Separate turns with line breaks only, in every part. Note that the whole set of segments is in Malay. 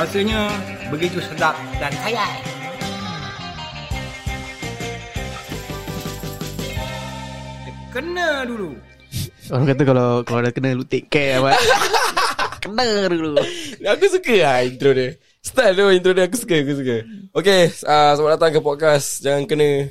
Rasanya begitu sedap dan khayal. Kena dulu.
Orang kata kalau kalau dah kena lu take care apa. kena dulu.
Aku suka lah intro dia Style tu intro dia aku suka Aku suka Okay uh, Selamat datang ke podcast Jangan kena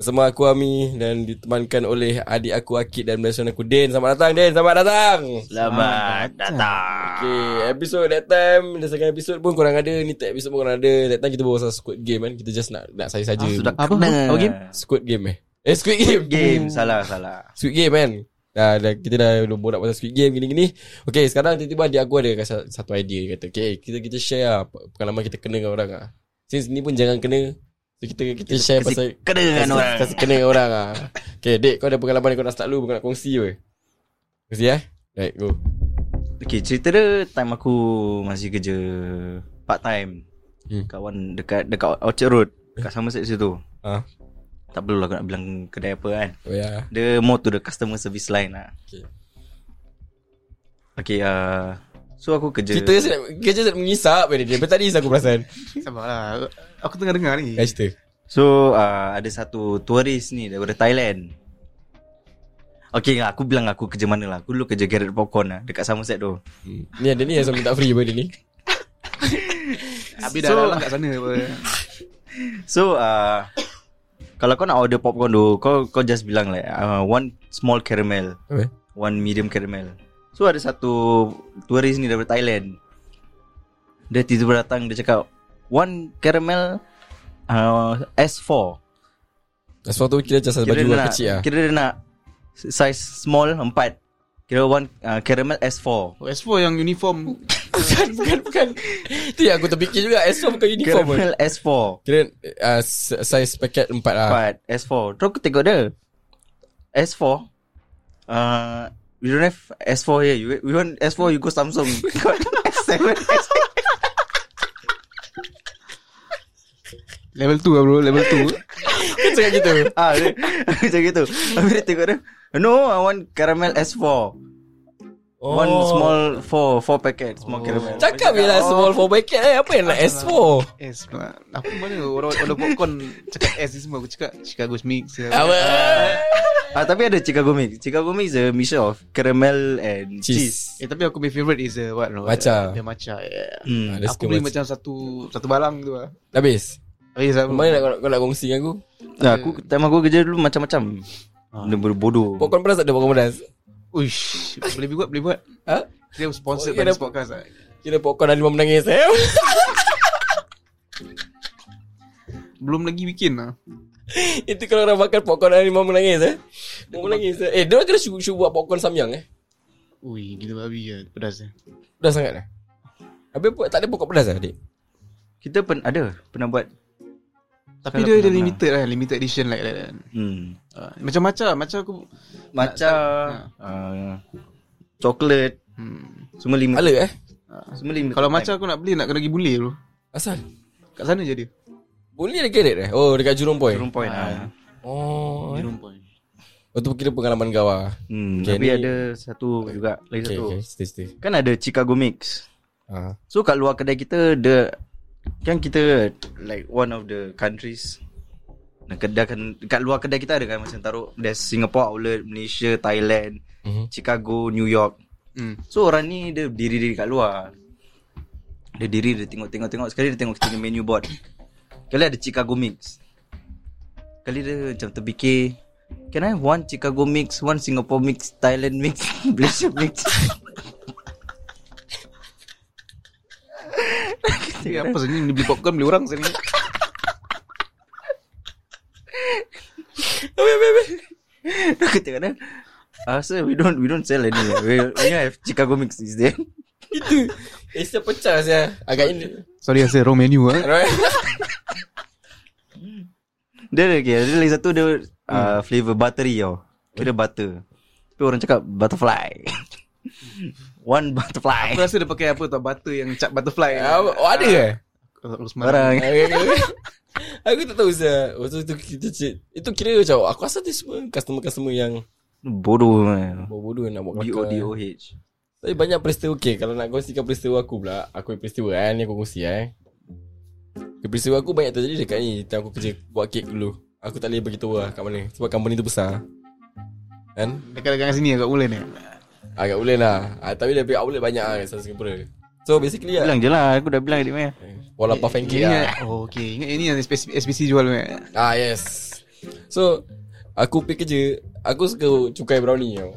Bersama aku Ami Dan ditemankan oleh Adik aku Akid Dan friend aku Din Selamat datang Din Selamat datang.
Selamat datang.
Okay Episode that time second episode pun korang ada. Ni third episode pun korang ada. That time kita bawa pasal Squid Game kan? Kita just nak Nak saya saja.
Ah, sudah
Apa?
kena.
Apa game?
Squid Game eh? Eh Squid Game.
Game. Salah salah.
Squid Game kan? Dah, dah, kita dah dah borak pasal Squid Game gini-gini. Okay sekarang tiba-tiba adik aku ada satu idea. Dia kata Okay kita kita share lah Pengalaman kita kena dengan orang lah. Since ni pun jangan kena So kita kita share
kasi
pasal
kena dengan
kasi,
orang.
Kasi kena dengan orang lah Okay dek kau ada pengalaman yang kau nak start dulu Kau nak kongsi ke Kongsi eh Right go
Okay cerita dia time aku masih kerja part time.
Hmm.
Kawan dekat dekat Orchard Road, dekat Somerset situ.
Ah,
Tak perlu lah aku nak bilang kedai apa kan.
Oh ya
Dia more to the customer service line lah.
Okay
Okay uh, So aku kerja
Cerita saya nak Kerja saya nak mengisap Dia Daripada tadi aku perasan
Sabarlah. Aku tengah dengar ni.
Kau cerita
So uh, ada satu turis ni daripada Thailand. Okay aku bilang aku kerja mana lah. Aku dulu kerja Garrett Popcorn lah dekat Somerset tu.
hmm. Ni ada ni yang saya minta free pada ni
Habis dah
So-
dalam kat sana apa.
So uh, kalau kau nak order popcorn tu, kau kau just bilang like uh, one small caramel,
Apa
one medium caramel. So ada satu turis ni daripada Thailand. Dia tiba-tiba datang dia cakap one caramel uh, S4.
Sesuatu kira macam baju
dia
kecil lah
Kira dia nak size small 4. Kira one uh, caramel S4.
Oh, S4 yang uniform.
Bukan bukan bukan Itu yang aku terfikir juga S4 bukan uniform pun
Caramel S4.
Kira uh, size paket 4 lah
4 S4 Terus aku tengok dia S4 uh, We don't have S4 here. You, We want S4 You go Samsung. Got S7 S7
Level 2 lah bro, level 2.
Kan cakap gitu.
Ah, dia, Macam gitu. Habis dia tengok dia No I want caramel S4 oh. One small 4 4 packet Small oh. caramel
Cakap je lah small 4 paket eh Apa yang nak S4
S pula. Apa mana orang order popcorn cakap S ni semua aku cakap Chicago mix.
Apa
ah, Tapi ada Chicago Mix Chicago Mix is a mixture of Caramel and cheese,
Cheese
Eh tapi aku punya favourite is uh, what? no?
Matcha.
Dia matcha. Yeah.
Hmm.
Aku beli macam satu satu barang tu lah.
Habis
Habis apa?
Mana nak, kau, nak, kongsi dengan aku
Nah, aku time aku kerja dulu macam-macam. Benda bodoh.
Popcorn pedas ada popcorn pedas
Uish, boleh buat, boleh buat.
Ha?
Kita sponsor
Oh,
pada this podcast lah.
Kira popcorn ada lima menangis eh
Belum lagi bikin lah.
Itu kalau orang makan popcorn ada lima menangis eh Mau menangis eh Eh dia kena syuk, syuk buat popcorn samyang eh
Ui, gila babi lah. Pedas eh.
Pedas sangat eh Habis tak ada popcorn pedas lah adik
Kita pen ada pernah buat.
Tapi dia ada limited lah. Limited edition like that kan.
Hmm.
Uh, macam matcha. Matcha aku...
Macam uh, coklat
Hmm.
semua lima.
Ala eh
Semua lima.
Kalau matcha aku nak beli, nak kena pergi bule bro.
Asal
Kat sana je dia.
Boleh ada Garrett eh Oh dekat Jurong Point
Turun point ah.
Oh eh.
Jurong Point.
Oh tu kira pengalaman kau lah
Hmm,
Okay,
tapi
ni-
ada satu juga lagi
Okay
satu.
okay stay stay
Kan ada Chicago Mix.
Ah.
So kat luar kedai kita the kan kita like one of the countries kedai kan kat luar kedai kita ada kan macam taruh there's Singapore outlet, Malaysia, Thailand,
Mhm.
Chicago, New York.
Hmm.
So orang ni dia diri diri kat luar. Dia diri dia tengok-tengok-tengok sekali dia tengok kita punya menu board. Kali ada Chicago mix. Kali dia macam terfikir Can I have one Chicago mix, one Singapore mix, Thailand mix, Malaysia mix?
Eh, apa sebenarnya ni beli popcorn beli orang sini.
Aku tengok dia. Ah, sir, we don't we don't sell any. We, we have Chicago mix is there.
Itu Eh saya pecah saya Agak ini
Sorry saya wrong menu ah.
Right
Dia ada okay, Dia lagi satu dia uh, Flavor buttery tau Kira butter Tapi orang cakap Butterfly One butterfly.
Aku rasa dia pakai apa tau butter yang cap butterfly.
Ah, Oh ada ke?
Aku semarang.
Orang
Okay, okay. Aku tak tahu saya Waktu itu kita cik Itu kira macam Aku rasa dia semua Customer-customer yang
Bodoh man.
Bodoh-bodoh nak buat
B-O-D-O-H
Tapi banyak peristiwa Okay kalau nak kongsikan peristiwa aku pula Aku peristiwa kan Ni aku kongsi eh. Okay, Peristiwa aku banyak terjadi dekat ni Time aku kerja Buat kek dulu. Aku tak boleh beritahu lah Kat mana Sebab company tu besar. Kan?
Dekat-dekat sini agak ulen ni.
Agak boleh lah ah, Tapi dia punya outlet banyak lah Kat Singapura So basically lah
Bilang je lah Aku dah bilang dia meh.
Wala puff and cake
Ini
lah
yang- Oh, okay. Ingat ini yang SPC, SPC jual ni.
Ah yes So Aku pergi kerja Aku suka cukai brownie tau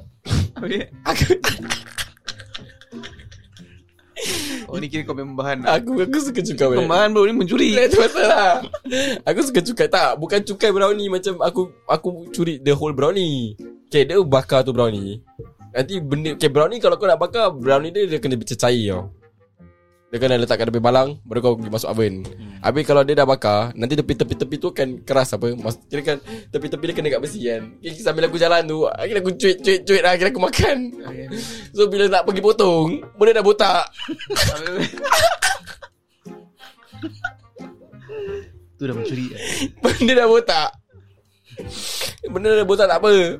Okay.
Aku
Oh, ni kira kau memang bahan.
Aku aku suka cukai brownie
Pembahan bro, ni mencuri.
Itu pasal lah Aku suka cukai Tak Bukan cukai brownie Macam aku Aku curi the whole brownie Okay dia bakar tu brownie Nanti benda Okay brownie kalau kau nak bakar Brownie dia Dia kena bercair tau. Dia kena letak kat tepi balang Baru kau pergi masuk oven. Hmm. Habis kalau dia dah bakar Nanti tepi-tepi-tepi tu kan Keras apa. Mas, Kira kan Tepi-tepi dia kena kat besi kan. Okay, Sambil aku jalan tu Akhirnya aku cuit-cuit-cuit lah Akhirnya aku makan.
Okay.
So bila nak pergi potong Benda dah botak.
Tu dah mencuri.
Benda dah botak. Benda dah botak tak apa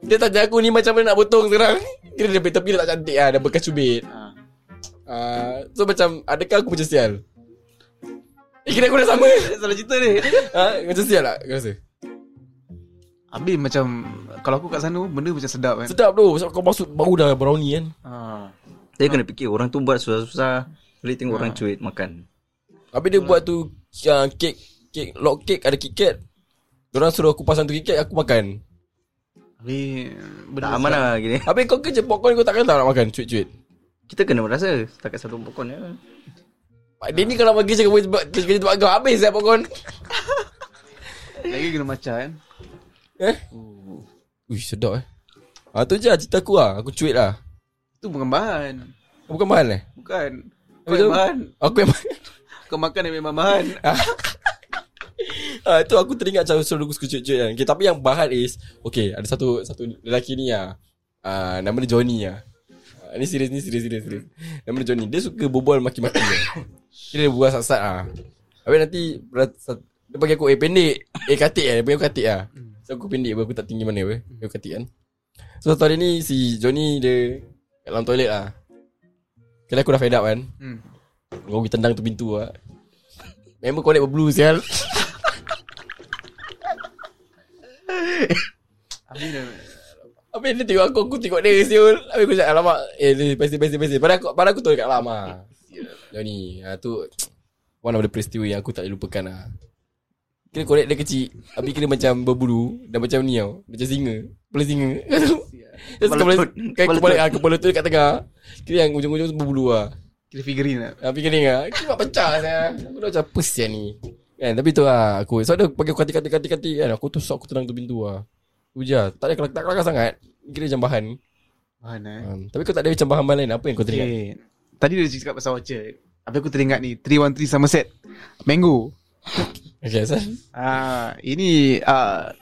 Dia tanya aku ni macam mana nak potong sekarang Kira dia tepi dia tak cantik lah Dah bekas cubit.
Ha.
uh, So macam Adakah aku macam sial? Eh kira aku dah sama.
Salah cerita ni.
ha? Macam sial tak Kau rasa?
Habis macam kalau aku kat sana benda macam sedap kan.
Sedap tu Sebab kau masuk Baru dah brownie kan?
Ha.
Saya kena fikir Orang tu buat susah-susah. Boleh tengok orang cuit makan.
Habis dia buat tu uh, Kek Kek Log cake Ada KitKat Diorang suruh aku pasang tu KitKat Aku makan
Habis benda
Tak aman lah gini.
Habis kau kerja popcorn Kau takkan tak nak makan? Cuit-cuit
Kita kena merasa Setakat satu pokok ni
Dia ni kalau bagi cakap Kerja tempat kau. Habis lah popcorn.
Lagi kena macam kan.
Eh? Ui sedap eh. Ah tu je lah cerita aku lah. Aku cuit lah.
Tu bukan bahan.
Kau bukan mahal eh?
Bukan. Kau yang bahan.
Aku yang mahal
Kau makan yang memang bahan.
Ah, Tu aku teringat macam Suruh aku cuit-cuit kan. Okay, Tapi yang bahan is Okay ada satu Satu lelaki ni ah, Nama dia Johnny ah, Ni serius ni serius serius serius. Nama dia Johnny. Dia suka berbual maki-maki lah. Kira dia berbual sat-sat lah Habis nanti Dia bagi aku Eh pendek. Eh katik Dia bagi aku katik lah So aku pendek Aku tak tinggi mana apa Dia katik kan. So satu hari ni Si Johnny dia Kat dalam toilet lah Kira aku dah fed up kan.
Hmm.
Kau pergi tendang tu pintu lah Member connect berblue sial
Dah.
Habis dia tengok aku Aku tengok dia siul. Habis aku cakap Alamak Eh dia pasti pasti pasti Pada aku, pada aku tu dekat lama Johnny ha, Tu One of the peristiwa yang aku tak boleh lupakan lah Kira korek dia kecil Habis kira macam berbulu Dan macam ni tau. Macam singa Kepala singa. Terus
Kepala
kepala
tut.
Kepala,
Kepala
ah, kepala tu dekat tengah. Kira yang ujung-ujung berbulu lah
Kira figurine lah.
Habis kira lah Kira pecah saya Aku dah macam apa sial ni Kan tapi tu lah aku So dia bagi aku kati-kati-kati kan Aku tu sok aku tenang tu pintu lah Tu je Tak ada kelak- tak kelakar sangat Kira macam bahan
Bahan eh.
um, Tapi kau tak ada macam bahan-bahan lain Apa yang kau teringat
Okay. Tadi dia cakap pasal Orchard. Habis aku teringat ni 313 Somerset. Mango.
Okay asal
Ah, ini ah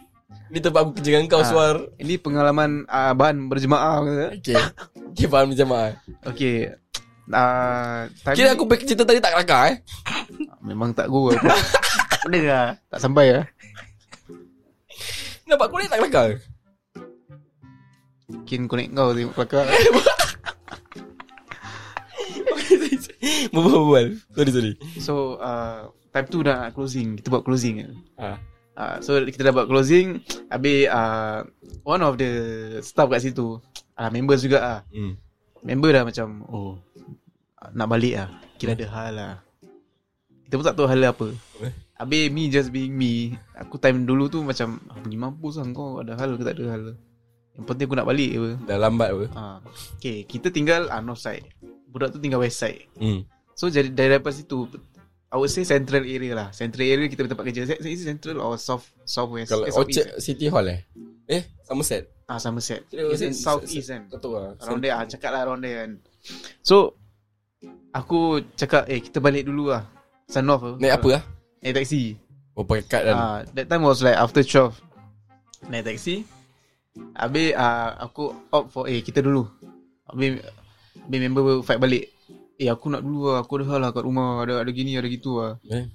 Ni tempat aku kerja dengan kau
Ah.
suar
ini pengalaman ah, bahan berjemaah kata.
Okay Okay faham macam mana
Okey. Ah, tadi
Kira aku cerita tadi tak kelakar eh
memang tak go Aku
dengar
tak sampai ah.
Nampak ni tak kelakar
Mungkin connect kau tengok kelakar.
Berbual Sorry sorry
So uh, Time tu dah closing Kita buat closing kan
ah.
uh, So kita dah buat closing Habis uh, One of the Staff kat situ uh, Members juga ah.
hmm.
Member dah macam Oh Nak balik lah Kira ada hal lah Kita pun tak tahu hal apa
Eh?
Habis me just being me. Aku time dulu tu macam ah, Pergi mampus lah kau Ada hal ke tak ada hal? Yang penting aku nak balik apa.
Dah lambat apa?
Uh, Okay Kita tinggal uh, North side. Budak tu tinggal west side.
Hmm.
So jadi dari daripada situ I would say central area lah. Central area kita tempat kerja. Is it central or south Southwest?
Kalau
eh,
Orchard City Hall eh? Eh Somerset.
Ah Somerset.
Kira
Is it southeast
se-
kan?
Tahu lah
Around there ah, Cakap lah around there kan? So Aku cakap Eh kita balik dulu lah. Sun off
Naik apa lah
Naik taxi.
Oh pakai kad kan
ah, That time was like after 12 Naik taxi. Habis ah, Aku opt for Eh kita dulu. Habis Habis member fight balik. Eh aku nak dulu lah. Aku ada hal lah kat rumah. Ada ada gini ada gitu lah.
Eh?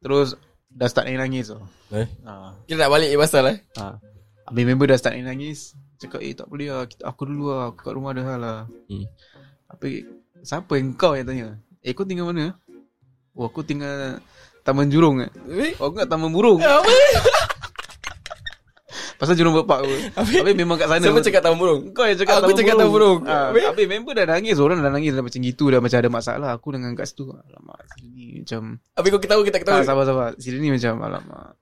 Terus Dah start nangis-nangis tau
Eh?
Ah,
Kira nak balik je pasal eh?
Ah. Habis member dah start nangis. Cakap eh tak boleh lah. Kita, Aku dulu lah. Aku kat rumah ada hal lah.
Hmm.
Apa Siapa yang kau? yang tanya. Eh kau tinggal mana? Oh aku tinggal Taman Jurong eh Oh aku kat Taman Burung
Apa?
Pasal Jurong Bird Park apa Habis memang kat sana
Siapa cakap tamu burung?
Kau yang cakap
Aku cakap Taman Burung.
ha,
Habis?
Habis member dah nangis Orang dah nangis dah macam gitu Dah macam ada masalah Aku dengan kat situ Alamak Sini macam
Habis kau ketawa kita ketawa.
Tak sabar-sabar Sini ni macam Alamak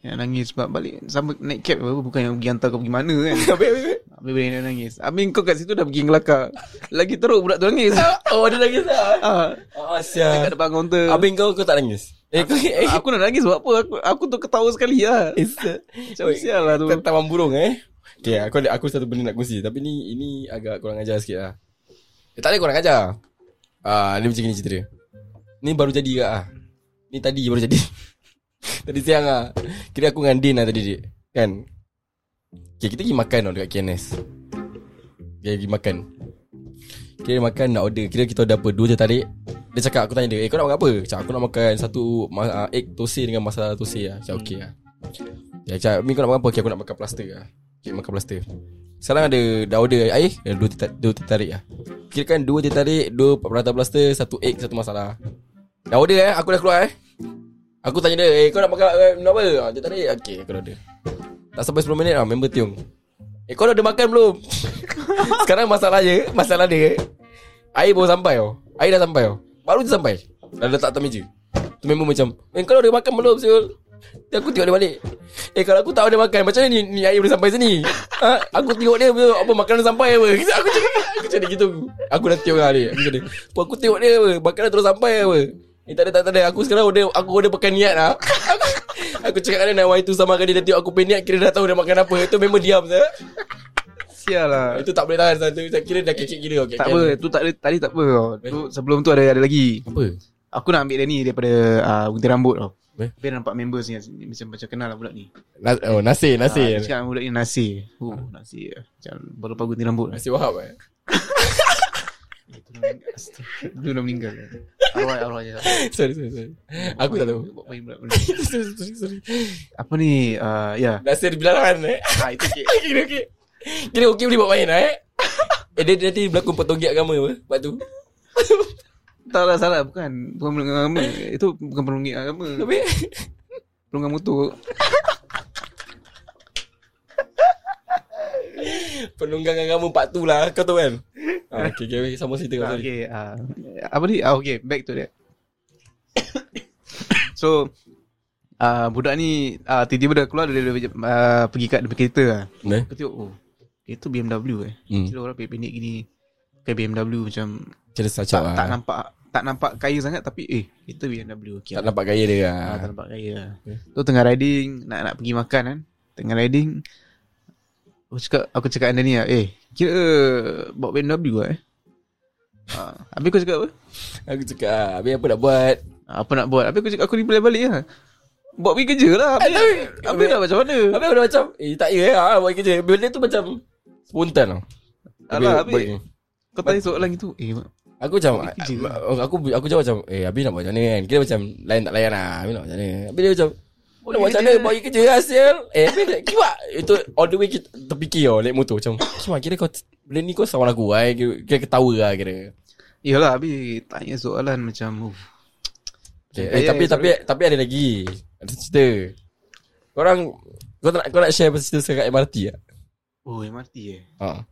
Yang nangis sebab balik Sama naik cab apa Bukan yang pergi hantar kau pergi mana kan
Habis habis. habis.
Habis boleh nak nangis Habis kau kat situ dah pergi ngelakar Lagi teruk budak tu nangis
Oh dia nangis lah.
ha,
Oh
Kat
sia.
depan kaunter
Habis kau kau tak nangis? Eh kau eh.
Aku nak nangis sebab apa Aku, aku tu ketawa sekali lah Macam sial lah tu
taman burung eh. Okay, aku ada aku satu benda nak kongsi tapi ni ini agak kurang ajar sikit lah. Eh, tak ada kurang ajar. Ah, ni macam ni cerita dia. Ni baru jadi ke ah. Ni tadi baru jadi. tadi siang ah. Kira aku dengan Din lah tadi dik. Kan? Okay, kita pergi makan tau dekat KNS. Kita pergi makan. Kira makan nak order. Kira kita order apa? Dua je tarik. Dia cakap aku tanya dia, "Eh, kau nak makan apa?" Cakap aku nak makan satu ah, egg tosi dengan masala tosi lah. Cakap okey lah. Ya, cakap, "Mi kau nak makan apa?" Okay, aku nak makan plaster lah. Okay, makan plaster. Sekarang ada dah order air, ada dua teh tarik lah. Kira kan dua teh tarik, dua prata plaster, satu egg, satu masala. Dah order eh, aku dah keluar eh. Aku tanya dia, "Eh, kau nak makan eh, nak apa?" Ah, teh tarik. Okey, aku dah order. Tak sampai 10 minit lah, member tiung. Eh, kau dah ada makan belum? Sekarang masalahnya, masalah dia, air baru sampai tau. Air dah sampai tau. Baru je sampai. Dah letak atas meja. Tu member macam, "Eh, kau dah ada makan belum, Syul?" Dia aku tengok dia balik Eh kalau aku tak ada makan Macam mana ni, ni air boleh sampai sini ha? Aku tengok dia Apa makanan sampai apa Aku cakap Aku cakap gitu Aku dah tiup lah dia Aku cakap apa, Aku tengok dia apa Makanan terus sampai apa Eh tak ada tak, tak ada Aku sekarang order Aku order pakai niat lah Aku, aku cakap dia Nak itu sama kan dia tengok aku punya niat Kira dah tahu dia makan apa. Itu memang diam saya.
Sial lah.
Itu tak boleh tahan satu Kira dah kecil gila. Okay,
Tak apa Tu tak ada Tadi tak apa. Tu Sebelum tu ada ada lagi.
Apa?
Aku nak ambil dia ni Daripada uh, Gunting rambut tau.
Eh?
Dia nampak members ni Macam macam kenal lah budak ni.
Nas, Oh nasi
Ah,
Nasi
dia cakap budak ni nasi Oh nasi Macam baru lepas gunting rambut.
Nasi wahab eh
Itu dah meninggal. Meninggal Arwah arwah je
Sorry sorry sorry. Aku tak tahu.
Main
sorry, sorry, sorry.
Apa ni? Uh, Ya.
Nasi di bilangan eh?
Ah, Itu okay
Kira okey. Kira okey boleh buat main lah eh. Eh dia, nanti berlakon petonggi agama apa? Lepas tu.
Tak lah salah. Bukan. Bukan pelunggang agama. Itu bukan pelunggang agama.
Tapi
Pelunggang motor
penunggang agama part tu lah. Kau tahu kan? Ah, okay, okay, sama cerita kau
Ah,
sorry.
Okay uh, Apa ni ah, Okay back to that So uh, Budak ni uh, Tiba-tiba dah keluar Dia, dia, uh, pergi kat depan kereta lah
Nah.
Aku tengok oh Itu BMW eh
Hmm.
Kira orang pendek-pendek gini Pakai BMW macam
Cara
tak,
lah.
tak nampak Tak nampak kaya sangat Tapi eh Itu BMW okay,
Tak nampak gaya dia lah.
ah, Tak nampak kaya lah Tu tengah riding Nak nak pergi makan kan Tengah riding Aku cakap Aku cakap dengan dia ni lah Eh Kira Bawa BMW lah eh? Ah, Habis kau cakap apa?
Aku cakap, ah, habis apa nak buat?
Ah, Apa nak buat? Habis aku cakap Aku reply balik lah Buat pergi kerja lah. Habis,
tapi-
habis dah macam mana?
Habis aku dah macam, eh tak ya ah, buat kerja. Benda tu macam spontan tau.
Alah, habis- Kau tanya soalan itu Eh
Aku macam aku, aku aku jawab macam Eh Habis nak buat macam mana kan? Kira macam Lain tak layan lah Habis nak buat macam mana? Habis dia macam Buat macam mana pergi kerja hasil Eh Kira Itu all the way kita terfikir tau Naik motor macam Cuma kira kau Benda ni kau sawan aku lah Kira, kira ketawa lah kira
Yalah habis Tanya soalan macam uh.
okay.
Eh,
eh, tapi,
eh,
tapi tapi ada lagi Ada cerita Korang Kau nak, kau nak share pasal cerita kat MRT tak?
Oh MRT eh
Ha.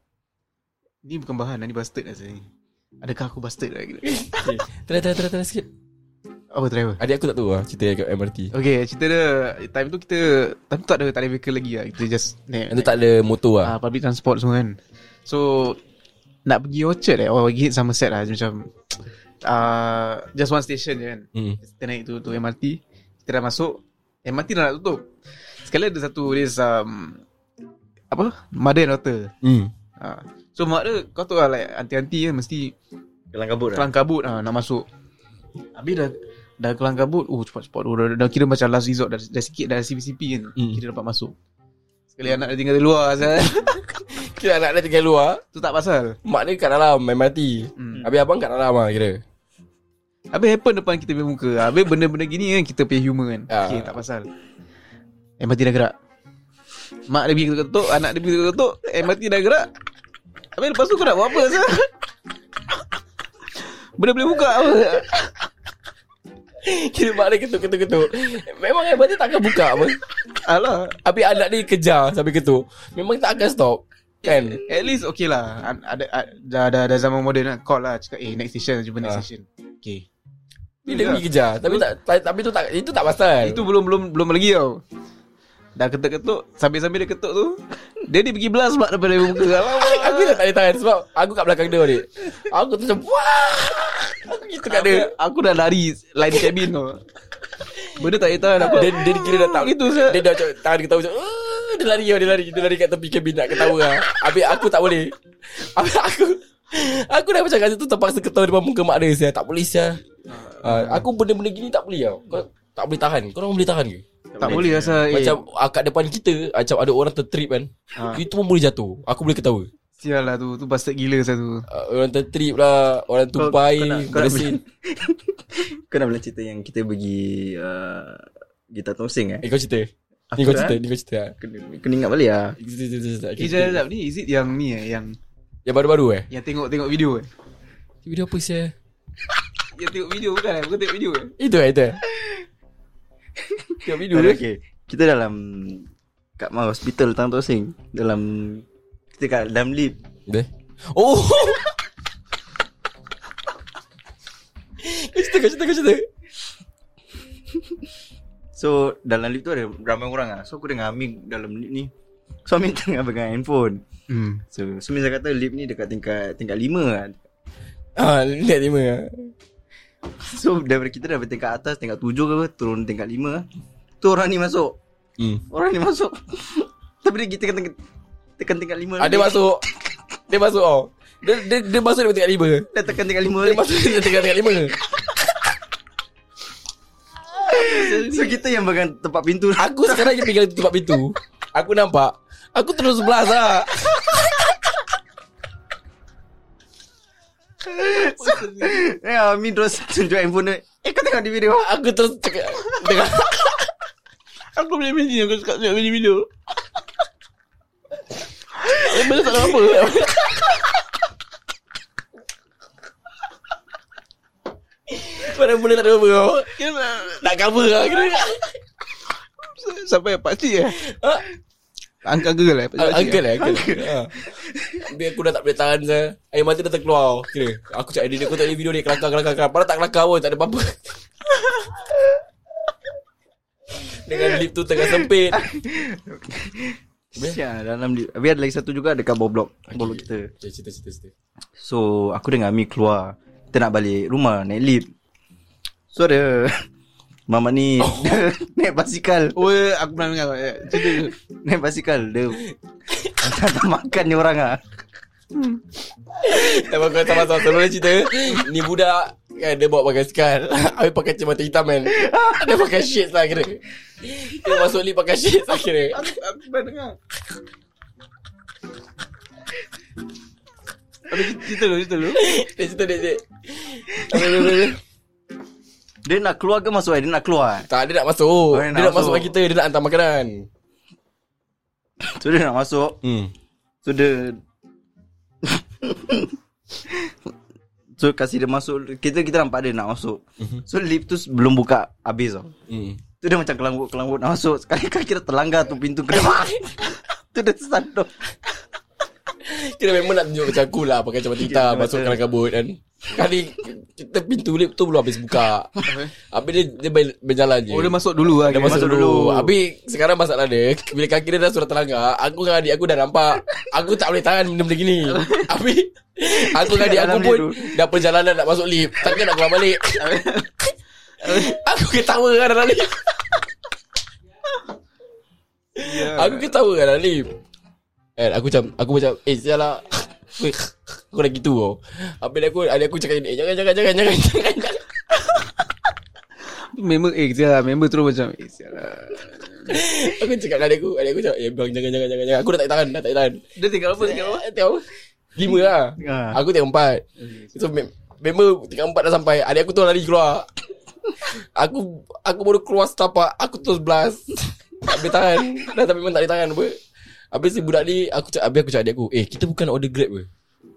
Ni bukan bahan Ni busted lah saya Adakah aku busted lah kira?
Okay. Try try try try sikit
Apa driver?
Adik aku tak tahu lah Cerita kat MRT
Okay cerita dia Time tu kita Time tu tak ada Tak ada vehicle lagi lah. Kita just naik,
tu tak ada motor lah.
Ah, Public transport semua kan. So Nak pergi Orchard eh Or pergi Somerset lah Macam uh, Just one station je kan.
Hmm.
Kita naik tu, tu MRT Kita dah masuk MRT dah nak tutup. Sekali ada satu This um, Apa? Mother and daughter.
Hmm.
uh, So mak dia Kau tahu lah like Aunty-aunty kan Mesti
Kelang kabut lah.
Kelang kabut ah, Nak masuk. Habis dah Dah kelang kabut Oh cepat-cepat oh, dah, dah kira macam last resort Dah, dah sikit dah CP-CP kan.
Hmm.
Kira dapat masuk. Sekali anak dia tinggal di luar asal.
Kira anak dia tinggal luar.
Tu tak pasal?
Mak dia kat dalam MRT
hmm.
Habis abang kat dalam lah kira.
Habis happen depan kita punya muka. Habis benda-benda gini kan Kita punya humor kan.
Ah.
Okay tak pasal. MRT dah gerak. Mak dia pergi ketuk-ketuk Anak dia pergi ketuk-ketuk. MRT dah gerak. Habis lepas tu kau nak buat apa sah? Benda boleh buka apa
Kira mak dia ketuk-ketuk-ketuk Memang kan Berarti takkan buka apa.
Alah.
Habis anak dia kejar Sampai ketuk. Memang tak akan stop Kan?
At least okay lah. Ad- Ada ad- dah, dah, dah zaman moden lah Call lah Cakap eh next station Jumpa next
Ah.
station Okay
Dia pergi kejar? Tapi tak ta- Tapi tu tak Itu tak pasal.
Itu belum belum belum lagi tau Dah ketuk-ketuk Sambil-sambil dia ketuk tu Dia ni pergi belas mak daripada muka. Alamak
Aku dah tak boleh tahan Sebab Aku kat belakang dia ni Aku tu macam Wah! Aku gitu kat dia.
Aku dah lari Line cabin tu. Benda tak boleh tahan aku.
Dia, dia kira dah tak
Gitu saya
Dia dah macam Tangan dia ketawa macam "Ah," Dia lari Dia lari Dia lari kat tepi kabin Nak ketawa. Lah Habis aku tak boleh. Habis aku Aku dah macam kat situ Terpaksa ketawa depan muka mak dia saya Tak boleh saya uh, Aku benda-benda gini tak boleh tau. Kau tak boleh tahan. Kau orang boleh tahan ke
Tak boleh rasa eh,
Macam ah, kat depan kita Macam ada orang tertrip kan
Ah.
Itu pun boleh jatuh. Aku boleh ketawa.
Sial lah tu Tu bastard gila satu
uh, Orang tertrip lah Orang tumpah
kau
air
nak- kau nak
Bersin
Kau nak boleh cerita yang kita pergi uh, Gitar tongsing eh?
Eh kau cerita. Ni
Aku
kau cerita Ni kau cerita.
Kena, kena ingat balik lah
Cerita, cerita, cerita.
Eh jap jap ni Is it yang ni eh? Yang
Yang baru-baru eh?
Yang tengok-tengok video eh?
Video apa sih
Yang tengok video bukan eh? Bukan tengok video eh?
Itu eh itu eh Tengok video
okay,
dia.
okay. Kita dalam Kat mana hospital Tang Tongsing Dalam Kita kat dalam lift.
Deh. Oh! Kau cerita kau cerita kau cerita?
So dalam lift tu ada ramai orang lah. So aku dengan Amin dalam lift ni. So Amin tengah pegang handphone.
Hmm.
So So Min kata lift ni dekat tingkat Tingkat 5 lah.
Ah, lihat lima. Ah.
So daripada kita daripada tingkat atas Tingkat 7 ke apa Turun tingkat 5 lah Tu orang ni masuk.
Hmm.
Orang ni masuk. Tapi dia kita tekan, tekan tingkat 5
Ah, dia masuk. Dia masuk oh. Dia, dia, dia masuk dia tingkat lima.
Dia tekan tingkat 5
Dia masuk dia tingkat tingkat lima.
So kita yang pegang tempat pintu.
Aku sekarang je pegang tempat pintu. Aku nampak. Aku terus sebelah lah
Eh Amin terus tunjuk handphone Eh kau tengok di video.
Aku terus cakap Tengok
Aku boleh imagine Aku cakap tengok video Eh benda tak ada apa
Mana benda tak ada apa kau Nak cover lah kira
Sampai pakcik eh
Ha?
Angkat girl eh
Ah,
pakcik
Uncle eh uncle. Ha. Dia aku dah tak boleh tahan saya. Air mata dah terkeluar. Kira. Aku cakap dia aku tengok video dia kelakar kelakar kelakar. Padahal tak kelakar pun tak ada apa-apa. Dengan lift tu tengah sempit.
Sial dalam lift Habis ada lagi satu juga Dekat bawah blok Bawah blok kita.
Okay, cerita cerita cerita.
So aku dengan Amin keluar. Kita nak balik rumah Naik lift So ada Mama ni dia Naik basikal.
Oh aku pernah dengar. Eh, Cerita
Naik basikal. Dia Tak makan ni orang ah.
Eh kau sama sama sebelum cerita? Ni budak kan dia bawa pakai skal Habis pakai cermin hitam kan Dia pakai shades lah kira. Dia masuk lift pakai shades lah kira.
Aku, aku pernah dengar. Habis cerita dulu Cerita dulu.
Dia cerita dia dia habis.
Dia nak keluar ke masuk eh? Dia nak keluar
Tak dia nak masuk.
Dia
Dia,
nak
nak masuk
masuk.
dengan kita Dia nak hantar makanan.
So dia nak masuk.
Hmm.
So dia So kasih dia masuk Kita kita nampak dia nak masuk. So lift tu belum buka Habis tau.
Hmm
Tu dia macam kelanggut-kelanggut nak masuk. Sekali kali kita terlanggar tu pintu ke depan Tu dia tersandung
Kira memang nak tunjuk macam aku lah Pakai cermin hitam
Betul.
Masuk kalang kabut kan Kali Kita pintu lift tu belum habis buka. Habis dia Dia ber- berjalan je.
Oh dia masuk dulu lah
Dia masuk,
masuk
dulu.
dulu.
Habis sekarang masalah dia Bila kaki dia dah sudah terlanggar Aku dengan adik aku dah nampak. Aku tak boleh tahan benda-benda gini. Habis Aku dengan adik aku pun Dah perjalanan nak masuk lift. Takkan nak keluar balik. Aku ketawa kan dalam lift. Aku ketawa kan dalam lift. Eh aku macam Aku macam Eh sial Weh, Aku dah gitu tau Habis aku Adik aku cakap Eh jangan jangan jangan jangan jangan, jangan.
Member eh sial lah. Member terus macam Eh sial lah.
Aku cakap dengan adik aku Adik aku cakap Eh bang jangan jangan jangan, jangan. Aku dah tak tahan Dah tak tahan.
Dia tinggal apa Tinggal apa?
Tengok apa? Lima lah.
Ah.
Aku tengok empat. So mem- member tinggal empat dah sampai Adik aku tu lari keluar. Aku Aku baru keluar setapak Aku terus blast. Tak boleh tahan. Dah tapi memang tak boleh tahan apa Habis si budak ni Aku cakap Habis aku cakap adik aku Eh kita bukan order grab ke?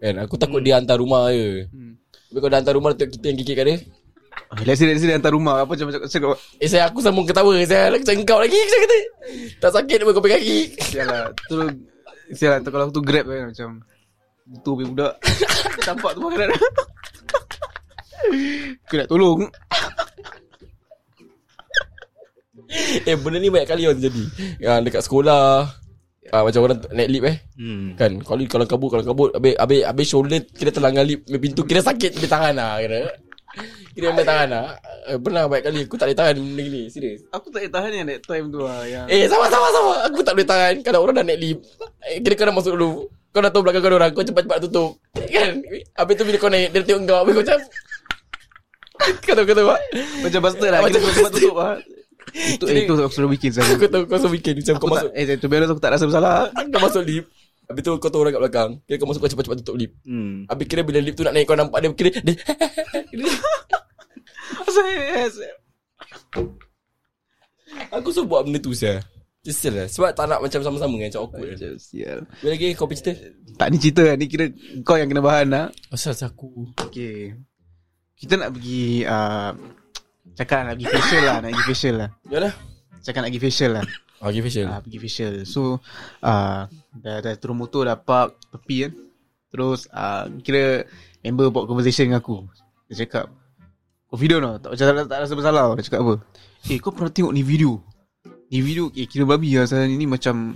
Kan aku takut dia hantar rumah je.
Hmm.
Habis kalau dia hantar rumah Tengok kita yang kikik kat dia.
Okay, let's say, let's say dia hantar rumah Apa macam macam cakap?
Eh saya aku sambung ketawa. Saya lagi macam kau lagi Saya kata. Tak sakit pun kau pegang kaki.
Sial lah Terus Sial lah Kalau aku tu grab kan Macam Tu punya budak. Campak tu makanan. Aku nak tolong.
Eh benda ni banyak kali orang terjadi. Ya, Dekat sekolah ah, Macam orang naik lift eh?
Hmm.
Kan? Kalau kalau kabut Kalau kabut Habis, habis, habis shoulder Kira terlanggar lift Habis pintu. Kira sakit Habis tangan lah Kira. Kira ambil tangan lah eh, Pernah banyak kali Aku tak boleh tahan benda gini Serius.
Aku tak boleh tahan yang that time tu lah yang
Eh sama sama sama. Aku tak boleh tahan. Kalau orang dah naik lift. Eh, Kira kau dah masuk dulu. Kau dah tahu belakang kau orang Kau cepat-cepat tutup. Kan? Habis tu bila kau naik Dia tengok kau Habis kau macam Kau tahu kau tahu tak
Macam bastard lah Kita cepat tutup lah Itu eh,
Jadi-
itu aku sudah bikin saya.
Kau tahu kau so weekend Macam
Aku
kau masuk
eh, to be honest, aku tak rasa bersalah.
Kau masuk lift Habis tu kau tahu orang kat belakang Kira kau masuk kau cepat-cepat tutup lift
Hmm.
Habis kira bila lift tu nak naik Kau nampak dia Kira dia
Yes.
Aku suruh buat benda tu saya Sial lah Sebab tak nak macam sama-sama kan Macam awkward kan
Sial.
Bila lagi kau pergi cerita
Tak ni cerita ni kira kau yang kena bahan lah.
Asal aku
Okay. Kita nak pergi uh, cakap nak pergi facial lah, nak pergi facial lah.
Ya lah
Cakap nak pergi facial lah.
Okay facial
Ah, pergi facial. So uh, dah dah turun motor dah park tepi kan. Terus uh, kira member buat conversation dengan aku. Dia cakap, "Kau video no? Tak macam tak, tak rasa bersalah." Dia cakap apa? "Eh, kau pernah tengok ni video?" Ni video eh kira babi lah saya ni macam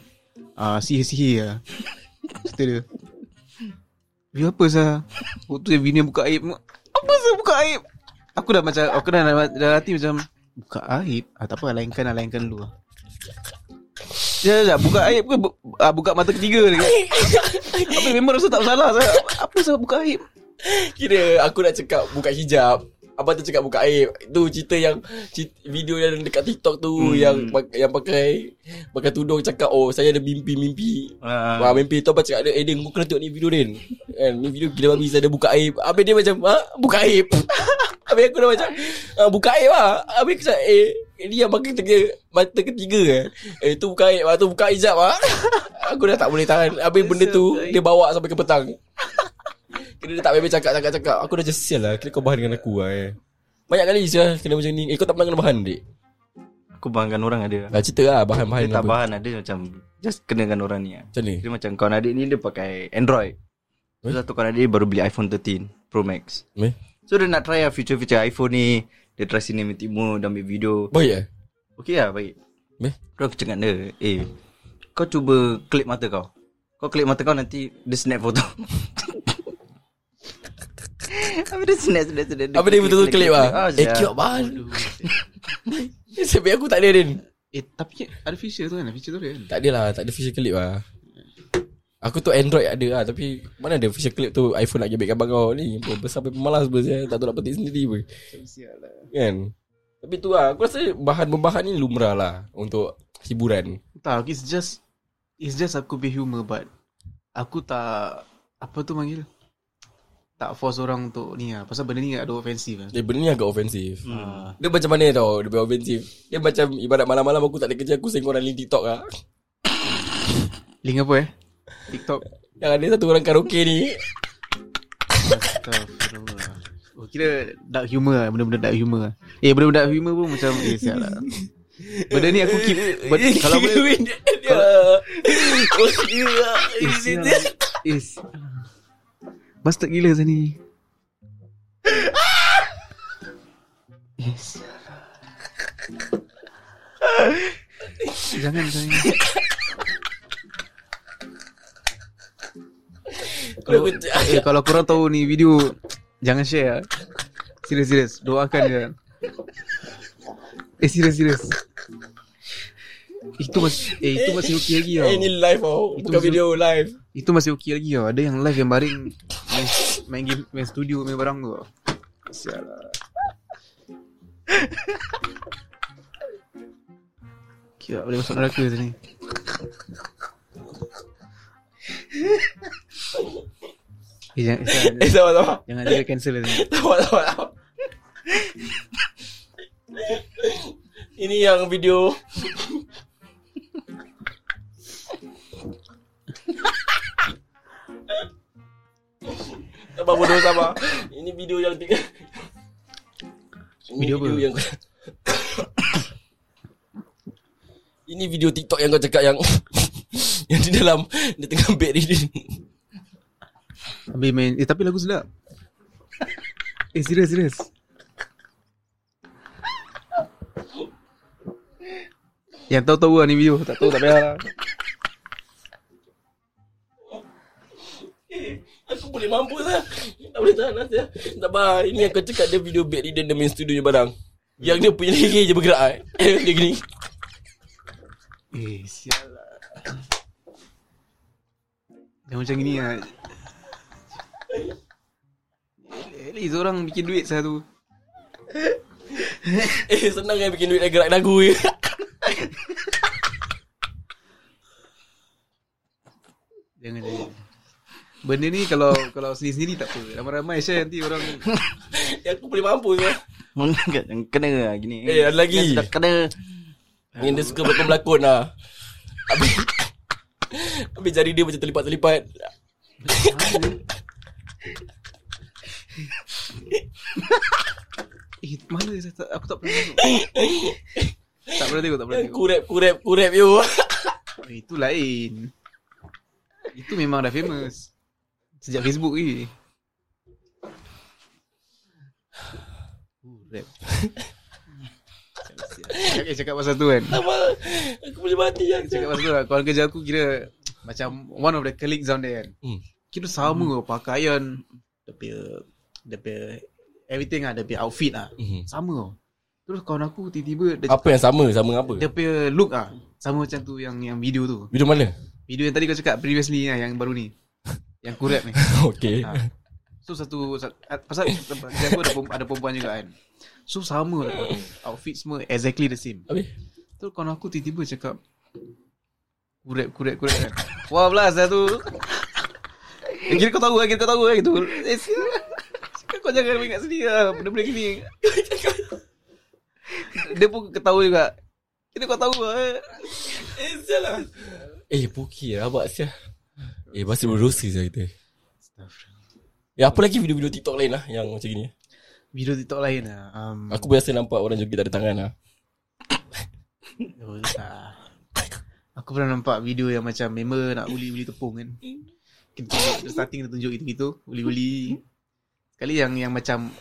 uh, sihir-sihir lah. Kata dia. Video apa sah? Waktu yang video yang buka aib. Apa sah buka aib? Aku dah macam aku dah dah hati macam buka aib. Ah tak apa lainkan lah lainkan dulu lah. Ya, ya, buka aib ke bu, ah, buka mata ketiga ni. Apa memang rasa tak bersalah saya. Apa saya buka aib?
Kira aku nak cakap Buka hijab Abang tu cakap buka aib Tu cerita yang cerita, Video yang dekat TikTok tu hmm. Yang yang pakai Pakai tudung cakap Oh saya ada mimpi-mimpi
Ah.
Wah mimpi tu abang cakap dia Eh Din kau kena tengok ni video Din kan, Ni video gila babi Saya ada buka aib Habis dia macam ha? Buka aib Habis aku dah macam ah, Buka aib lah Habis aku cakap Eh ni yang pakai tiga, mata ketiga eh. Eh tu buka aib lah Tu buka hijab lah Aku dah tak boleh tahan Habis benda tu Dia bawa sampai ke petang Kira dia tak habis cakap cakap cakap Aku dah just sial lah Kira kau bahan dengan aku lah eh. Banyak kali je Kena macam ni Eh kau tak pernah kena bahan dik
Aku bahankan orang ada.
Lah cerita lah Bahan-bahan
Dia tak
apa.
bahan ada macam Just kenakan orang ni lah.
Macam ni
Dia macam kawan adik ni dia pakai Android.
Eh?
Terus satu kawan adik dia baru beli iPhone 13 Pro Max.
Meh
So dia nak try lah feature-feature iPhone ni. Dia try cinematic mode, dia ambil video.
Baik eh
Okay lah, baik.
Meh
Terus aku cakap dia, eh, kau cuba klip mata kau. Kau klip mata kau nanti dia snap foto. Habis dia snap, snap, snap.
Apa dia betul-betul klip lah
Ah,
Eh kiok bahan Sebab aku tak ada Din
Eh tapi ada feature tu kan Feature tu kan
Tak ada lah Tak ada feature clip lah Aku tu Android ada lah Tapi Mana ada feature clip tu iPhone nak gebek gambar kau Ni? Besar sampai pemalas pun saya? Tak tahu nak petik sendiri pun Kan? Tapi tu lah Aku rasa bahan-bahan ni lumrah lah Untuk hiburan.
Tak it's just It's just aku be humor But Aku tak Apa tu panggil Tak force orang untuk ni lah. Pasal benda ni ada offensive kan
Eh benda ni agak ofensif
Ah,
Dia macam mana tau Dia ofensif Dia macam Ibarat malam-malam aku tak ada kerja Aku sengok orang link TikTok lah.
Link apa eh TikTok.
Yang ada satu orang karaoke ni.
Astagfirullah Oh kira dark humor lah Benda-benda dark humor lah. Eh benda-benda dark humor pun macam Eh siap lah. Benda ni aku keep but, Kalau boleh
Oh
Eh siap lah. Eh lah Bastard gila saya ni Eh siap lah. Jangan jangan kalau, eh, kalau korang tahu ni video Jangan share lah Serius serius. Doakan dia. Eh serius serius. Itu masih Eh itu masih okey lagi tau.
Eh ni live tau
Itu
Bukan video live.
Itu masih okey lagi tau. Ada yang live yang baring Main, main game Main studio Main barang tu. Tau Sial lah. Kira boleh masuk neraka sini Eh, jangan,
eh, sabar, sabar.
Jangan dia cancel lah, ni.
Sabar, sabar, sabar. Ini yang video. sabar, bodoh, sabar. Ini video yang tiga. Ini
video, video apa?
Yang... Ini video TikTok yang kau cakap yang yang di dalam dia tengah bed reading.
Habis main Eh tapi lagu sedap. Eh serius serius. Yang tahu-tahu lah ni video Tak tahu tak payah lah.
Aku boleh mampu lah. Tak boleh tahan lah saya Sabar Ini yang kau cakap dia video reading Dia main studio je barang. Yang dia punya leher je bergerak eh. Dia gini.
Eh sial lah. Yang macam gini lah Least orang bikin duit satu
Eh senang kan bikin duit dan gerak dagu je.
Jangan jangan. Benda ni kalau kalau sendiri-sendiri tak apa. Ramai-ramai share nanti orang
Yang aku boleh mampu je.
Mana kat yang kena lah gini.
Eh, ada lagi.
Yang sudah kena.
Yang dia suka berlakon-lakon lah. Habis Habis jari dia macam terlipat-terlipat
Eh mana saya tak, aku tak pernah tengok. Tak pernah tengok tak pernah tengok.
Kurep kurep kurep you.
Eh, Itu lain. Itu memang dah famous. Sejak Facebook ni. Uh, rap Cakap, cakap pasal tu kan.
Apa? Aku boleh mati lah
Cakap pasal tu lah. Kawan kerja aku kira Macam One of the colleagues on there kan.
Hmm.
Kira sama hmm. Pakaian. Dia punya Dia punya Everything lah Dia punya outfit lah.
Mhm.
Sama. Terus kawan aku tiba-tiba dia,
Apa yang sama? Sama apa?
Dia punya look ah Sama macam tu yang yang video tu.
Video mana?
Video yang tadi kau cakap previously lah Yang baru ni. Yang kurep ni.
Okay
ha. So satu, satu Pasal aku ada, ada perempuan juga kan. So sama lah. Outfit semua exactly the same.
Habis?
Tu kawan aku tiba-tiba cakap Kurep kurep kurep kan. Wah belas dah tu Kira kau tahu kan Kira kau tahu kan gitu. Eh, kau jangan ingat sendiri lah Benda-benda gini. Dia pun ketawa juga. Kira kau tahu lah eh.
Eh sial lah. Eh Puki rabak sial. Eh pasti berdosa sial kita. Eh apa lagi video-video TikTok lain lah Yang macam gini?
Video TikTok lain lah um,
Aku biasa nampak orang joget tak ada tangan lah.
Oh, tak. Aku pernah nampak video yang macam member nak uli-uli tepung kan. Kita starting dia tunjuk gitu-gitu, uli-uli. Sekali yang yang macam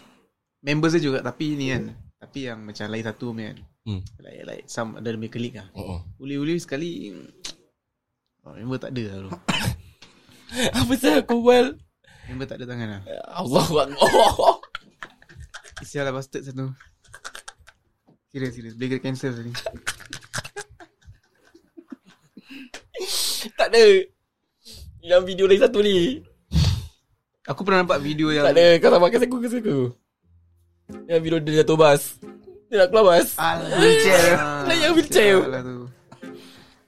member saya juga tapi ni kan. Tapi yang macam lain satu kan.
Hmm.
Like, like some ada lebih klik lah.
Oh, oh.
Uli-uli sekali oh, member tak ada lah.
Apa sih aku buat
Member tak ada tangan lah.
Allah oh.
Isial lah bastard satu. Serius, serius. Boleh kena cancel tadi.
Tak ada Yang video lagi satu ni
Aku pernah nampak video yang
Tak ada Kau tak pakai aku Kasi aku Yang video dia jatuh bas Dia nak keluar bas
Alah, wheelchair.
Yang wheelchair.
Sial lah tu.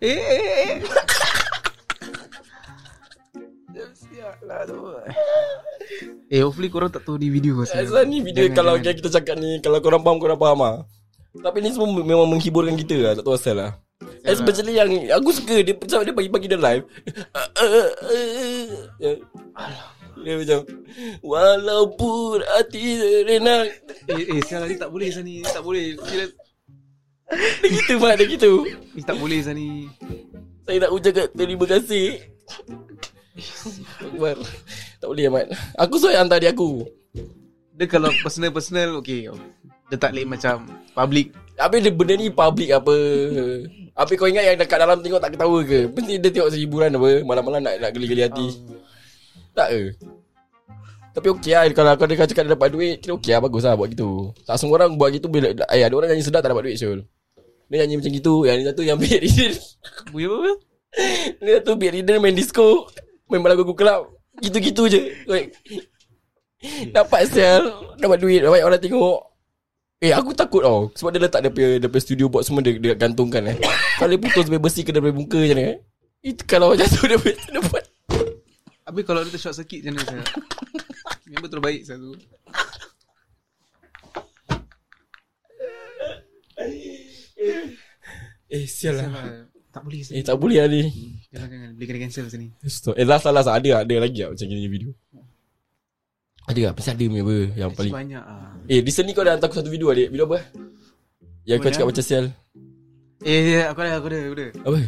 Eh, eh, eh. Lah tu. Eh, hopefully korang tak tahu di video pasal.
Asal ni video
Jangan,
Kalau
jangan.
kita cakap ni Kalau korang faham Korang faham lah Tapi ni semua Memang menghiburkan kita lah Tak tahu asal lah Especially yang Aku suka Dia macam dia pagi-pagi dia live Dia macam Walaupun hati renang
Eh, eh, sial lah ni tak boleh Sani. Ni tak boleh. Serius.
Dia gitu Mat Dia gitu
Ni tak boleh Sani.
Saya nak ucapkan terima kasih Akbar Tak boleh Ahmad Aku suruh hantar dia aku
Dia kalau personal-personal, okay. Dia tak boleh macam public.
Habis dia benda ni public apa? Habis kau ingat yang dekat dalam tengok tak ketawa ke? Mesti dia tengok sehiburan apa? Malam-malam nak nak geli-geli hati. Tak ke? Tapi okey lah Kalau kau dia cakap dia dapat duit Kira okey lah bagus lah buat gitu. Tak semua orang buat gitu bila, eh, Ada orang nyanyi sedap tak dapat duit Syul? Dia nyanyi macam gitu Yang satu yang beat reader.
Bunyi apa?
Dia satu beat reader main disco Main lagu-lagu club Gitu-gitu je. Dapat sel Dapat duit Banyak orang tengok Eh aku takut tau Sebab dia letak dia punya, dia punya studio box semua dia, dia gantungkan eh Kalau dia putus Dia bersih ke dia punya muka macam mana eh Itu kalau tu dia, punya- dia buat
Habis kalau dia short circuit macam mana saya? Member terbaik satu.
Eh sial lah
Tak boleh
Eh
Sani.
tak boleh lah ni
Jangan jangan boleh kena cancel sini.
Stop. Eh last lah last lah. Ada ada lagi lah Macam gini video Ada tak? Pasti ada member Yang paling
Banyak ah.
Eh recently kau dah hantar aku satu video adik Video apa? Yang kau cakap macam sial
Eh, ya, aku ada, aku ada, aku ada.
Apa?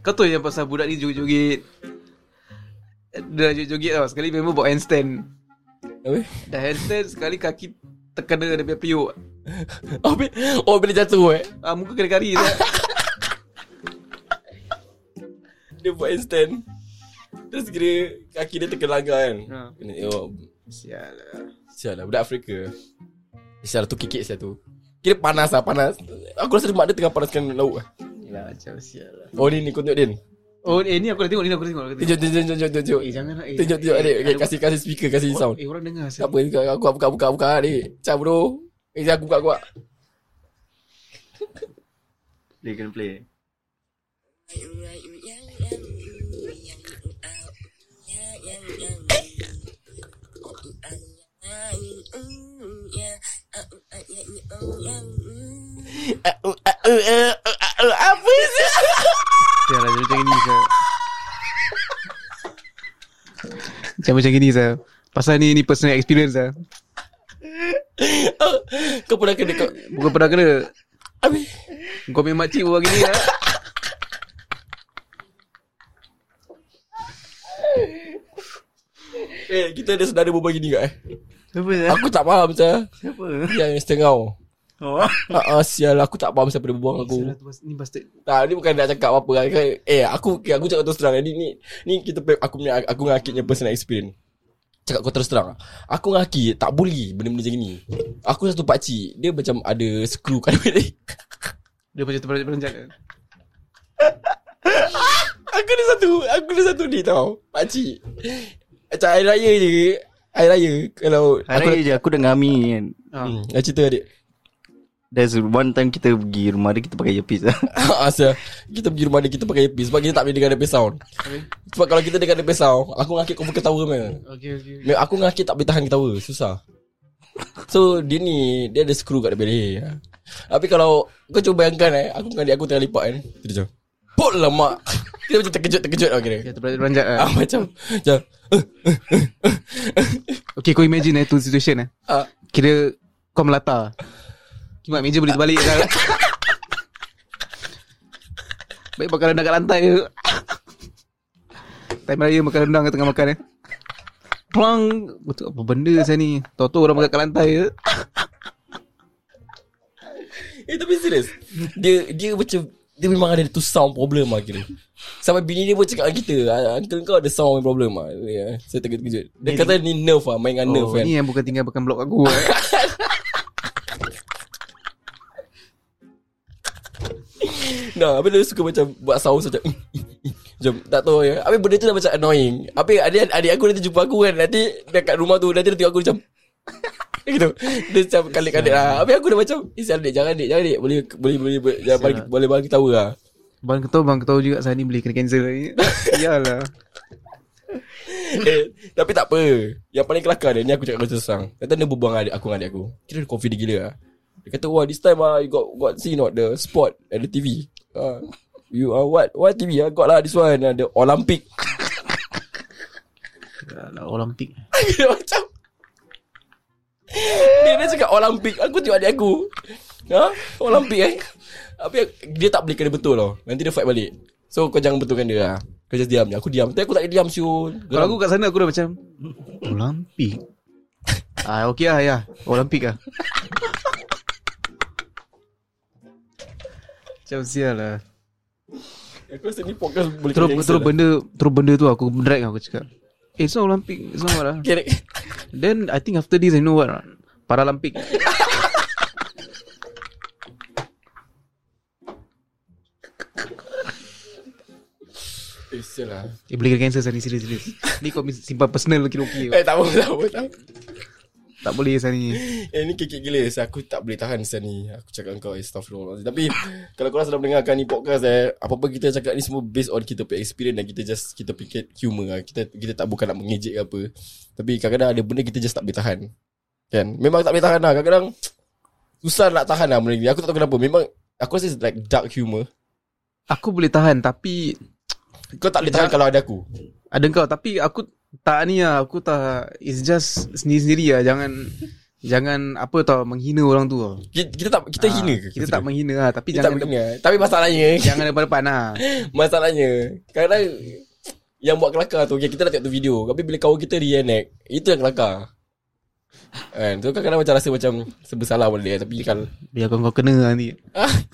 Kau tahu yang pasal budak ni joget-joget. Dia joget-joget tau. Sekali member bawa handstand.
Apa?
Dah handstand, sekali kaki terkena dia punya periuk.
Oh, bi- oh bila jatuh eh
Ah, muka kena kari je.
Dia buat handstand Terus kira Kaki dia terkelanggar kan
Ha.
Kena tengok
Sial lah.
Sial lah Budak Afrika Sial tu kikik sial tu Kira panas lah panas Aku rasa mak dia tengah panaskan lauk lah
Yelah, macam sial lah.
Oh ni ni kau tengok Din
Oh, eh, ni aku dah tengok, ni aku dah tengok. Aku.
Tunjuk tunjuk tunjuk tunjuk tunjuk
Eh, jangan lah. Eh,
Tunjuk tunjuk adik okay,
ada-
Kasih kasih speaker Kasih sound
Eh, orang dengar.
Tak apa Aku buka buka buka adik Macam bro Eh aku buka buka
Dia kena play.
Apa sih
Sial lah, macam gini, Sal. Macam macam gini, Sal. Pasal ni, ni personal experience, Sal.
Kau pernah kena kau
Bukan pernah kena.
Habis
Kau punya makcik buat gini, lah.
Eh kita ada saudara berbual gini kat eh
Apa dah?
Aku tak faham macam
Siapa?
Yang setengah
Oh.
Ah, sial aku tak faham siapa dia dengan aku.
Sial tu bas- Ni bastard.
Tak, ni bukan nak cakap apa-apa kan. Eh, aku okay, aku cakap terus terang. Ni ni ni kita aku punya aku dengan Akid punya personal experience. Cakap kau terus terang. Aku dengan Akid tak boleh benda-benda macam gini. Aku satu pak cik, dia macam ada skru kat dia.
Dia macam terperanjat kan.
aku ada satu, aku ada satu ni tau. Pak cik. Macam hari raya je. Hari raya kalau
Hari
aku
je aku dengan Ami kan.
Ha.
Hmm, nak cerita adik.
There's one time kita pergi rumah dia kita pakai earpiece lah.
Asal kita pergi rumah dia kita pakai earpiece sebab kita tak boleh dengar dia sound. Sebab kalau kita dengar dia sound, aku dengan Akid kau ketawa meh.
Okay, okay.
Me- Aku dengan Akid tak boleh tahan ketawa Susah So dia ni Dia ada skru kat depan leher Tapi kalau Kau cuba bayangkan eh Aku dengan adik aku tengah lipat kan Dia macam Lah mak Kita macam terkejut-terkejut lah kira
Ya, terperanjat kan.
ah, Macam Macam
Okay, kau imagine eh, tu situation eh.
ah,
Kira kau melata. Kimak meja boleh terbalik kan. Baik makan rendang kat lantai ke. Time raya makan rendang kat tengah makan eh. Pulang. Betul apa benda saya ni. Tahu-tahu orang makan kat lantai ke.
Eh tapi serius Dia Dia macam Dia memang ada tu sound problem lah kira Sampai bini dia pun cakap dengan kita "Ah, Uncle kau ada sound problem lah ya, Saya terkejut-terkejut Dia kata ni nerve lah Main dengan nerve
Oh,
kan
ni yang bukan tinggal bukan blok aku eh.
Nah, habis dia suka macam buat sound macam macam tak tahu ya. Habis benda tu dah macam annoying. Habis adik adik aku nanti jumpa aku kan. Nanti dekat rumah tu nanti dia tengok aku macam gitu. Dia macam kalik-kalik lah. Habis aku dah macam, "Eh, sial dik, jangan dik, jangan dik. Boleh boleh boleh boleh jangan boleh balik ketawa lah."
Bang ketahu bang ketahu juga saya ni boleh kena cancel ni. Iyalah.
eh, tapi tak apa. Yang paling kelakar dia ni aku cakap kau terang. Kata dia berbual dengan adik aku dengan adik aku. Kira dia confident gila lah. Dia kata, "Wah, this time ah you got got see not the spot at the TV." Ah, you are what? What TV? I got lah this one, uh, the Olympic.
Olimpik.
Dia macam Dia dah cakap Olimpik Aku tengok adik aku Ha? Olimpik eh Tapi dia tak boleh kena betul tau Nanti dia fight balik So kau jangan betulkan dia lah Kau just diam je Aku diam Tapi aku tak diam siul
Kalau aku kat sana aku dah macam Olimpik. Ah okey lah ya. Olimpik lah. Macam sial lah.
Aku rasa ni podcast boleh
Terus
kena
terus
cancel
benda terus benda tu aku drag aku cakap. Eh, it's not Olympic. It's not what lah.
lah. Kira
Then I think after this I know what. Paralympic.
Eh sial lah
Eh boleh kena cancel Sani serius serius. Ni kau simpan personal kira okey.
Eh tak apa tak apa tak apa
Tak boleh Sani.
Eh ni kekek gila so, Aku tak boleh tahan sial ni Aku cakap kau Astaghfirullah. Tapi Kalau korang sedang mendengarkan ni podcast eh Apa-apa kita cakap ni semua Based on kita punya experience Dan kita just Kita fikir humor lah. Kita kita tak bukan nak mengejek ke apa. Tapi kadang-kadang ada benda Kita just tak boleh tahan. Kan? Memang tak boleh tahan lah. Kadang-kadang Susah nak tahan lah benda ni. Aku tak tahu kenapa. Memang Aku rasa like dark humor.
Aku boleh tahan tapi
Kau tak boleh tahan kalau ada aku.
Ada kau tapi aku Tak ni lah Aku tak It's just Sendiri-sendiri lah. Jangan Jangan Apa tau Menghina orang tu lah
Kita, kita tak kita
Ah,
hina ke?
Kita tak menghina lah Tapi
kita tak
jangan
menghina. Tapi masalahnya
Jangan depan-depan lah.
Masalahnya Kadang Yang buat kelakar tu okay, Kita dah tengok tu video Tapi bila kawan kita reenact Itu yang kelakar. Kan? Tu kan kadang macam rasa macam Serba salah boleh Tapi kan
Biar kau, kau kena lah nanti.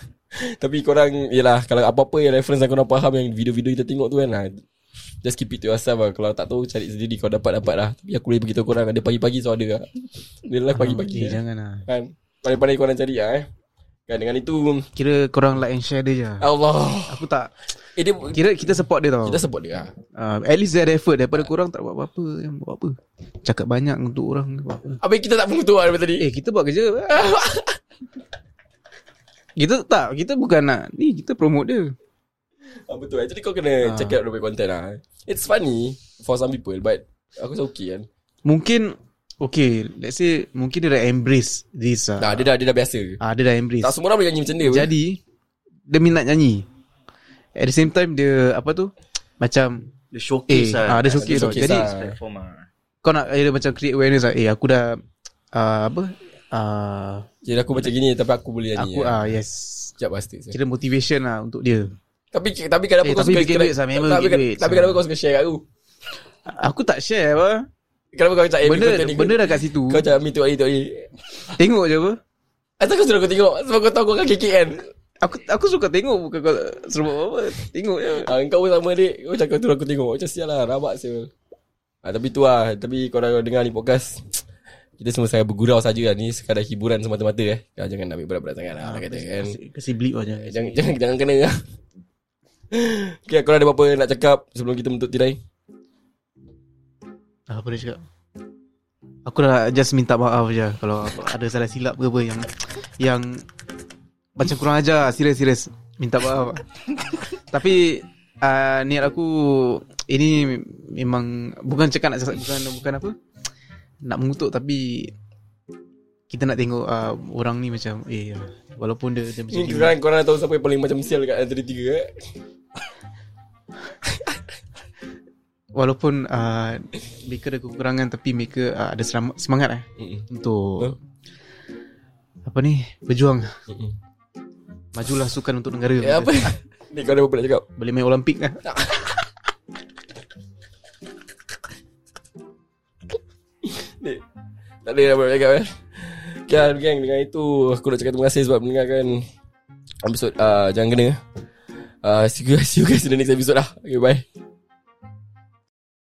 Tapi korang Yelah Kalau apa-apa yang reference yang korang faham Yang video-video kita tengok tu kan ah, Just keep it to yourself lah. Kalau tak tahu Cari sendiri. Kau dapat-dapat lah. Tapi aku boleh beritahu korang Ada pagi-pagi so ada lah. Dia live pagi-pagi.
Eh,
lah.
Jangan lah.
Kan? Pandai-pandai korang cari lah eh. Kan dengan itu
Kira korang like and share dia je.
Allah.
Aku tak
Eh dia
Kira kita support dia tau.
Kita support dia lah
uh, At least dia ada effort. Daripada korang tak buat apa-apa Yang buat apa. Cakap banyak untuk orang buat apa.
Habis kita tak mengutuk lah tadi.
Eh kita buat kerja Kita tak Kita bukan nak Ni kita promote dia
Ah, betul. Actually kau kena
Ah.
check out the content lah. It's funny for some people but aku rasa okay kan.
Mungkin Okay Let's say Mungkin dia dah embrace This uh,
Dah dia dah dia dah biasa.
ah, Dia dah embrace
Tak semua orang boleh nyanyi macam dia.
Jadi Dia minat nyanyi At the same time Dia Apa tu Macam
The showcase
Eh,
lah
ah, dia showcase.
Showcase
Jadi-
lah. platform lah
Kau nak dia macam create awareness lah Eh aku dah uh, Apa uh,
Jadi aku macam gini tapi aku boleh nyanyi.
Aku
lah.
ah yes
Sekejap pasti.
Kira motivation lah Untuk dia
Tapi tapi kenapa
Eh,
kau
tapi
suka
bikin duit, Sam. Memang
tapi,
duit,
tapi kenapa kau suka share kat aku?
Aku tak share apa?
Kenapa kau cakap
Benda Benda dah kat situ.
Kau cakap me tu hari tu hari.
Tengok je apa?
Asal kau suruh aku tengok? Sebab kau tahu kau akan kekek kan
Aku aku suka tengok Bukan kau. Suruh buat apa? Tengok je.
Ah, Kau pun sama adik. Kau cakap tu aku tengok. Macam sial lah Rabak sial ah, Tapi tu lah. Tapi korang dengar ni podcast Kita semua saya bergurau saja lah. Ni sekadar hiburan semata-mata eh. Ah, Jangan ambil berat-berat sangat lah Nak kata kan?
Kasih, kasih bleep aja
Eh, Jangan jangan jangan kena lah Okay korang ada apa-apa nak cakap Sebelum kita menutup tirai?
Apa dia cakap? Aku dah just minta maaf je Kalau ada salah silap ke apa Yang Yang Macam kurang ajar. Serius serius. Minta maaf. Tapi uh, Niat aku Ini Memang Bukan cakap nak Bukan bukan apa. Nak mengutuk tapi Kita nak tengok uh, Orang ni macam Eh Walaupun dia, dia macam Ni
korang, korang dah tahu siapa yang paling macam sial kat antara tiga eh?
Walaupun uh, Mereka ada kekurangan Tapi mereka uh, Ada seram- semangat eh?
Mm-mm.
Untuk
Betul.
Apa ni? Berjuang.
Mm-mm.
Majulah sukan untuk negara.
Eh apa? Ni kau ada apa nak cakap?
Boleh main Olimpik kan
Ni Tak ada apa nak cakap eh Kan geng dengan itu Aku nak cakap terima kasih sebab mendengarkan Episod uh, Jangan kena. Uh, see, you guys, see you guys in the next episode lah. Okay bye